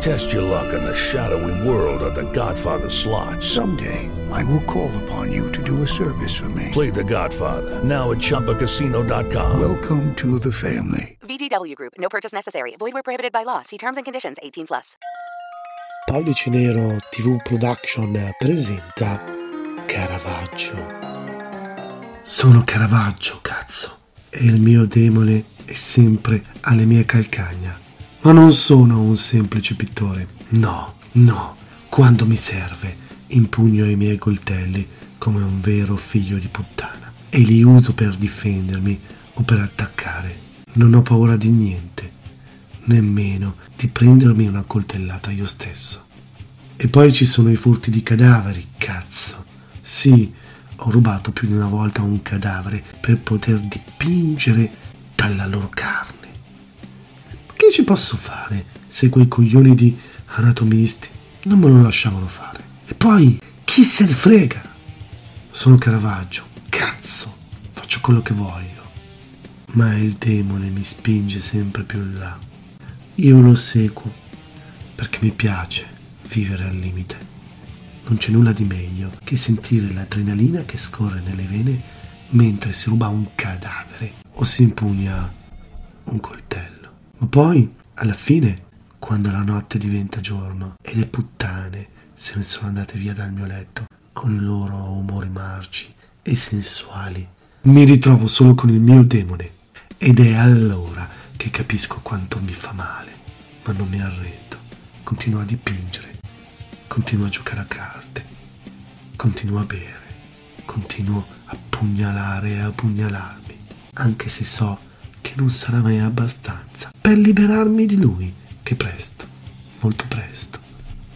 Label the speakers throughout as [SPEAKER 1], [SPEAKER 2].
[SPEAKER 1] Test your luck in the shadowy world of The Godfather slot.
[SPEAKER 2] Someday, I will call upon you to do a service for me.
[SPEAKER 1] Play The Godfather now at ChumbaCasino.com.
[SPEAKER 2] Welcome to the family.
[SPEAKER 3] VGW Group. No purchase necessary. Void where prohibited by law. See terms and conditions. 18 plus.
[SPEAKER 4] Pollice Nero TV Production presenta Caravaggio. Sono Caravaggio, cazzo. E il mio demone è sempre alle mie calcagna. Ma non sono un semplice pittore. No, no. Quando mi serve, impugno i miei coltelli come un vero figlio di puttana. E li uso per difendermi o per attaccare. Non ho paura di niente, nemmeno di prendermi una coltellata io stesso. E poi ci sono i furti di cadaveri, cazzo. Sì, ho rubato più di una volta un cadavere per poter dipingere dalla loro carne. Ci posso fare se quei coglioni di anatomisti non me lo lasciavano fare? E poi, chi se ne frega? Sono Caravaggio, cazzo, faccio quello che voglio. Ma il demone mi spinge sempre più in là. Io lo seguo perché mi piace vivere al limite. Non c'è nulla di meglio che sentire l'adrenalina che scorre nelle vene mentre si ruba un cadavere o si impugna un coltello. Ma poi, alla fine, quando la notte diventa giorno e le puttane se ne sono andate via dal mio letto con i loro umori marci e sensuali, mi ritrovo solo con il mio demone. Ed è allora che capisco quanto mi fa male, ma non mi arrendo, continuo a dipingere, continuo a giocare a carte, continuo a bere, continuo a pugnalare e a pugnalarmi, anche se so che non sarà mai abbastanza per liberarmi di lui, che presto, molto presto,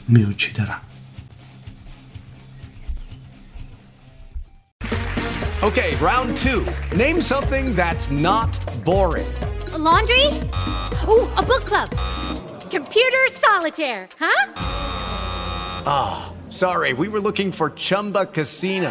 [SPEAKER 4] mi ucciderà.
[SPEAKER 5] Okay, round two. Name something that's not boring.
[SPEAKER 6] A laundry? Ooh, a book club. Computer solitaire, huh?
[SPEAKER 5] Ah, oh, sorry, we were looking for Chumba Casino.